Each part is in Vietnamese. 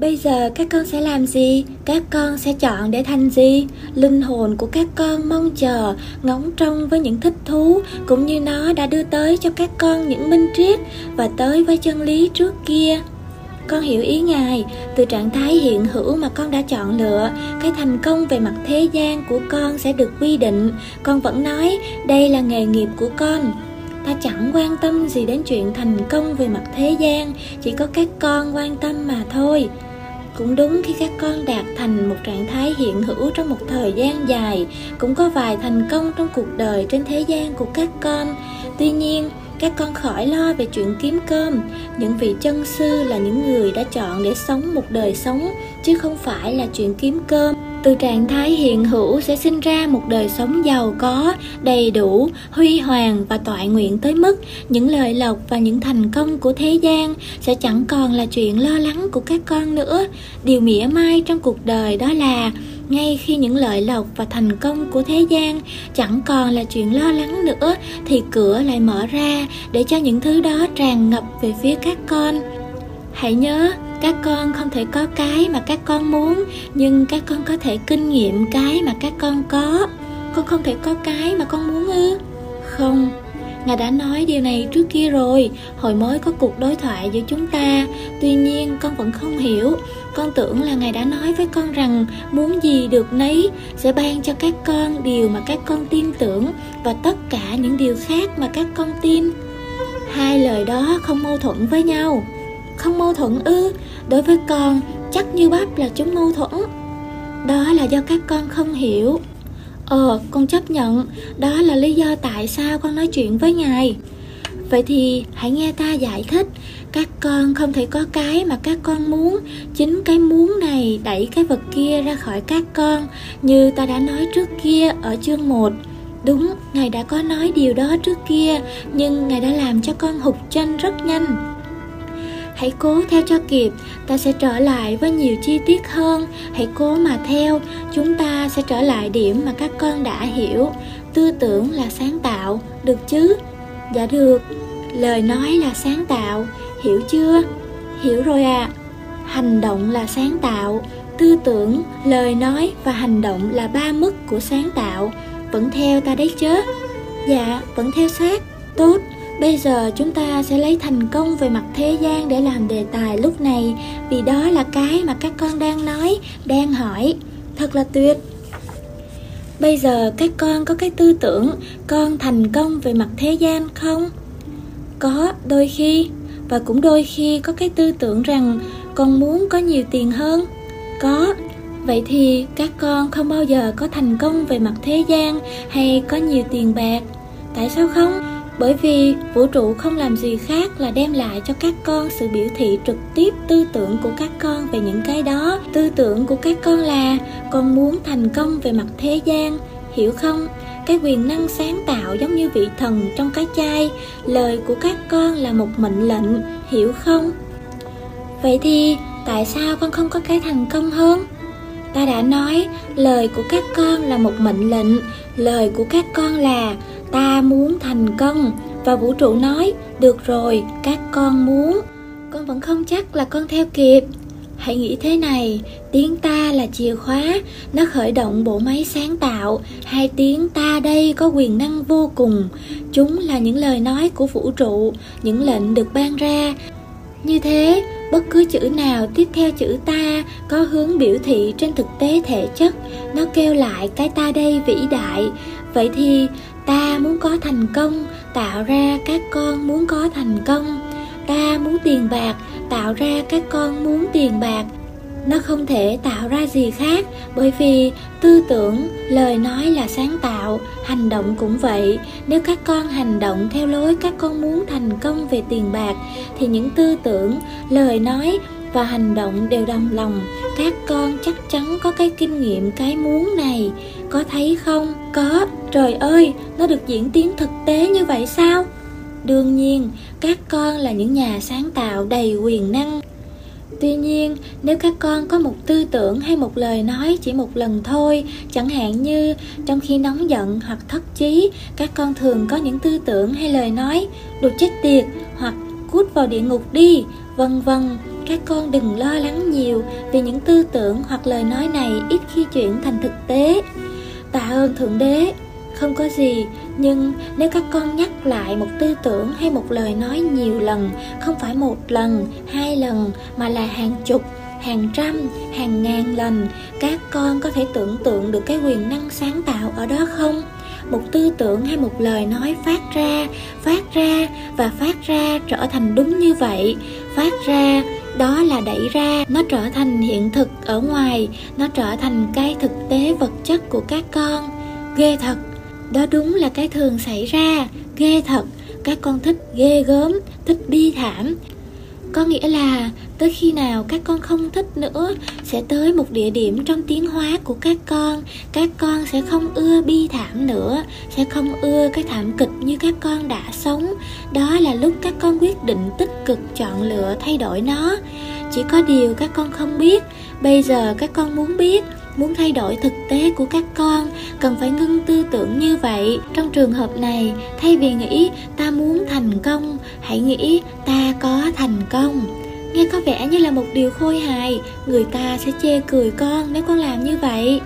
Bây giờ các con sẽ làm gì? Các con sẽ chọn để thành gì? Linh hồn của các con mong chờ, ngóng trông với những thích thú cũng như nó đã đưa tới cho các con những minh triết và tới với chân lý trước kia. Con hiểu ý Ngài, từ trạng thái hiện hữu mà con đã chọn lựa, cái thành công về mặt thế gian của con sẽ được quy định. Con vẫn nói đây là nghề nghiệp của con, ta chẳng quan tâm gì đến chuyện thành công về mặt thế gian chỉ có các con quan tâm mà thôi cũng đúng khi các con đạt thành một trạng thái hiện hữu trong một thời gian dài, cũng có vài thành công trong cuộc đời trên thế gian của các con. Tuy nhiên, các con khỏi lo về chuyện kiếm cơm. Những vị chân sư là những người đã chọn để sống một đời sống, chứ không phải là chuyện kiếm cơm từ trạng thái hiện hữu sẽ sinh ra một đời sống giàu có, đầy đủ, huy hoàng và toại nguyện tới mức những lợi lộc và những thành công của thế gian sẽ chẳng còn là chuyện lo lắng của các con nữa. Điều mỉa mai trong cuộc đời đó là ngay khi những lợi lộc và thành công của thế gian chẳng còn là chuyện lo lắng nữa thì cửa lại mở ra để cho những thứ đó tràn ngập về phía các con. Hãy nhớ các con không thể có cái mà các con muốn, nhưng các con có thể kinh nghiệm cái mà các con có. Con không thể có cái mà con muốn ư? Không. Ngài đã nói điều này trước kia rồi. Hồi mới có cuộc đối thoại giữa chúng ta, tuy nhiên con vẫn không hiểu. Con tưởng là ngài đã nói với con rằng muốn gì được nấy sẽ ban cho các con điều mà các con tin tưởng và tất cả những điều khác mà các con tin. Hai lời đó không mâu thuẫn với nhau. Không mâu thuẫn ư? Đối với con chắc như bắp là chúng mâu thuẫn. Đó là do các con không hiểu. Ờ con chấp nhận. Đó là lý do tại sao con nói chuyện với ngài. Vậy thì hãy nghe ta giải thích. Các con không thể có cái mà các con muốn. Chính cái muốn này đẩy cái vật kia ra khỏi các con như ta đã nói trước kia ở chương 1 Đúng, Ngài đã có nói điều đó trước kia, nhưng Ngài đã làm cho con hụt chân rất nhanh hãy cố theo cho kịp, ta sẽ trở lại với nhiều chi tiết hơn. Hãy cố mà theo, chúng ta sẽ trở lại điểm mà các con đã hiểu. Tư tưởng là sáng tạo, được chứ? Dạ được. Lời nói là sáng tạo. Hiểu chưa? Hiểu rồi ạ. À. hành động là sáng tạo. Tư tưởng, lời nói và hành động là ba mức của sáng tạo. Vẫn theo ta đấy chứ? Dạ vẫn theo sát. Tốt. Bây giờ chúng ta sẽ lấy thành công về mặt thế gian để làm đề tài lúc này Vì đó là cái mà các con đang nói, đang hỏi. Thật là tuyệt. Bây giờ các con có cái tư tưởng con thành công về mặt thế gian không? Có, đôi khi. Và cũng đôi khi có cái tư tưởng rằng con muốn có nhiều tiền hơn. Có, Vậy thì các con không bao giờ có thành công về mặt thế gian hay có nhiều tiền bạc. Tại sao không? Bởi vì vũ trụ không làm gì khác là đem lại cho các con sự biểu thị trực tiếp tư tưởng của các con về những cái đó. Tư tưởng của các con là, con muốn thành công về mặt thế gian, hiểu không? Cái quyền năng sáng tạo giống như vị thần trong cái chai. Lời của các con là một mệnh lệnh, hiểu không? Vậy thì tại sao con không có cái thành công hơn? Ta đã nói, lời của các con là một mệnh lệnh. Lời của các con là ta muốn thành công và vũ trụ nói, được rồi, các con muốn. Con vẫn không chắc là con theo kịp. Hãy nghĩ thế này, tiếng ta là chìa khóa, nó khởi động bộ máy sáng tạo. Hai tiếng ta đây có quyền năng vô cùng. Chúng là những lời nói của vũ trụ, những lệnh được ban ra. Như thế, bất cứ chữ nào tiếp theo chữ ta có hướng biểu thị trên thực tế thể chất, nó kêu lại cái ta đây vĩ đại. Vậy thì ta muốn có thành công, tạo ra các con muốn có thành công. Ta muốn tiền bạc, tạo ra các con muốn tiền bạc. Nó không thể tạo ra gì khác, bởi vì tư tưởng, lời nói là sáng tạo, hành động cũng vậy. Nếu các con hành động theo lối các con muốn thành công về tiền bạc, thì những tư tưởng, lời nói và hành động đều đồng lòng. Các con chắc chắn có cái kinh nghiệm, cái muốn này. Có thấy không? Có. Trời ơi, nó được diễn tiến thực tế như vậy sao? Đương nhiên, các con là những nhà sáng tạo đầy quyền năng. Tuy nhiên, nếu các con có một tư tưởng hay một lời nói chỉ một lần thôi, chẳng hạn như trong khi nóng giận hoặc thất chí, các con thường có những tư tưởng hay lời nói, đồ chết tiệt hoặc cút vào địa ngục đi vân vân, các con đừng lo lắng nhiều vì những tư tưởng hoặc lời nói này ít khi chuyển thành thực tế. Tạ ơn thượng đế, không có gì, nhưng nếu các con nhắc lại một tư tưởng hay một lời nói nhiều lần, không phải một lần, hai lần, mà là hàng chục, hàng trăm, hàng ngàn lần, các con có thể tưởng tượng được cái quyền năng sáng tạo ở đó không? Một tư tưởng hay một lời nói phát ra phát ra và phát ra trở thành đúng như vậy. Phát ra, đó là đẩy ra. Nó trở thành hiện thực ở ngoài. Nó trở thành cái thực tế vật chất của các con. Ghê thật. Đó đúng là cái thường xảy ra. Ghê thật. Các con thích ghê gớm, thích bi thảm có nghĩa là tới khi nào các con không thích nữa sẽ tới một địa điểm trong tiến hóa của các con. Các con sẽ không ưa bi thảm nữa, sẽ không ưa cái thảm kịch như các con đã sống. Đó là lúc các con quyết định tích cực chọn lựa thay đổi nó. Chỉ có điều các con không biết. Bây giờ các con muốn biết muốn thay đổi thực tế của các con, cần phải ngưng tư tưởng như vậy. Trong trường hợp này, thay vì nghĩ ta muốn thành công, hãy nghĩ ta có thành công. Nghe có vẻ như là một điều khôi hài, người ta sẽ chê cười con nếu con làm như vậy.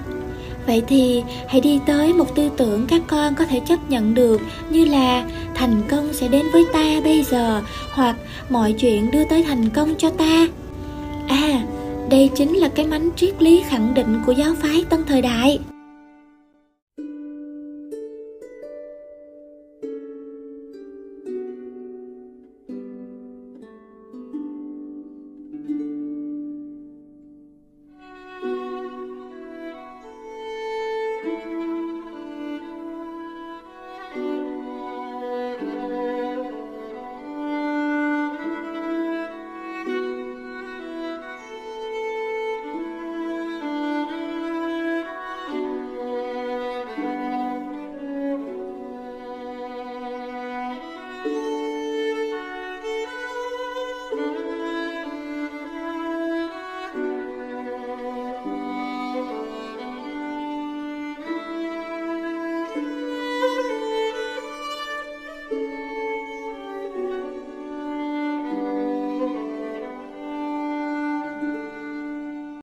Vậy thì, hãy đi tới một tư tưởng các con có thể chấp nhận được, như là thành công sẽ đến với ta bây giờ, hoặc mọi chuyện đưa tới thành công cho ta. À đây chính là cái mánh triết lý khẳng định của giáo phái tân thời đại.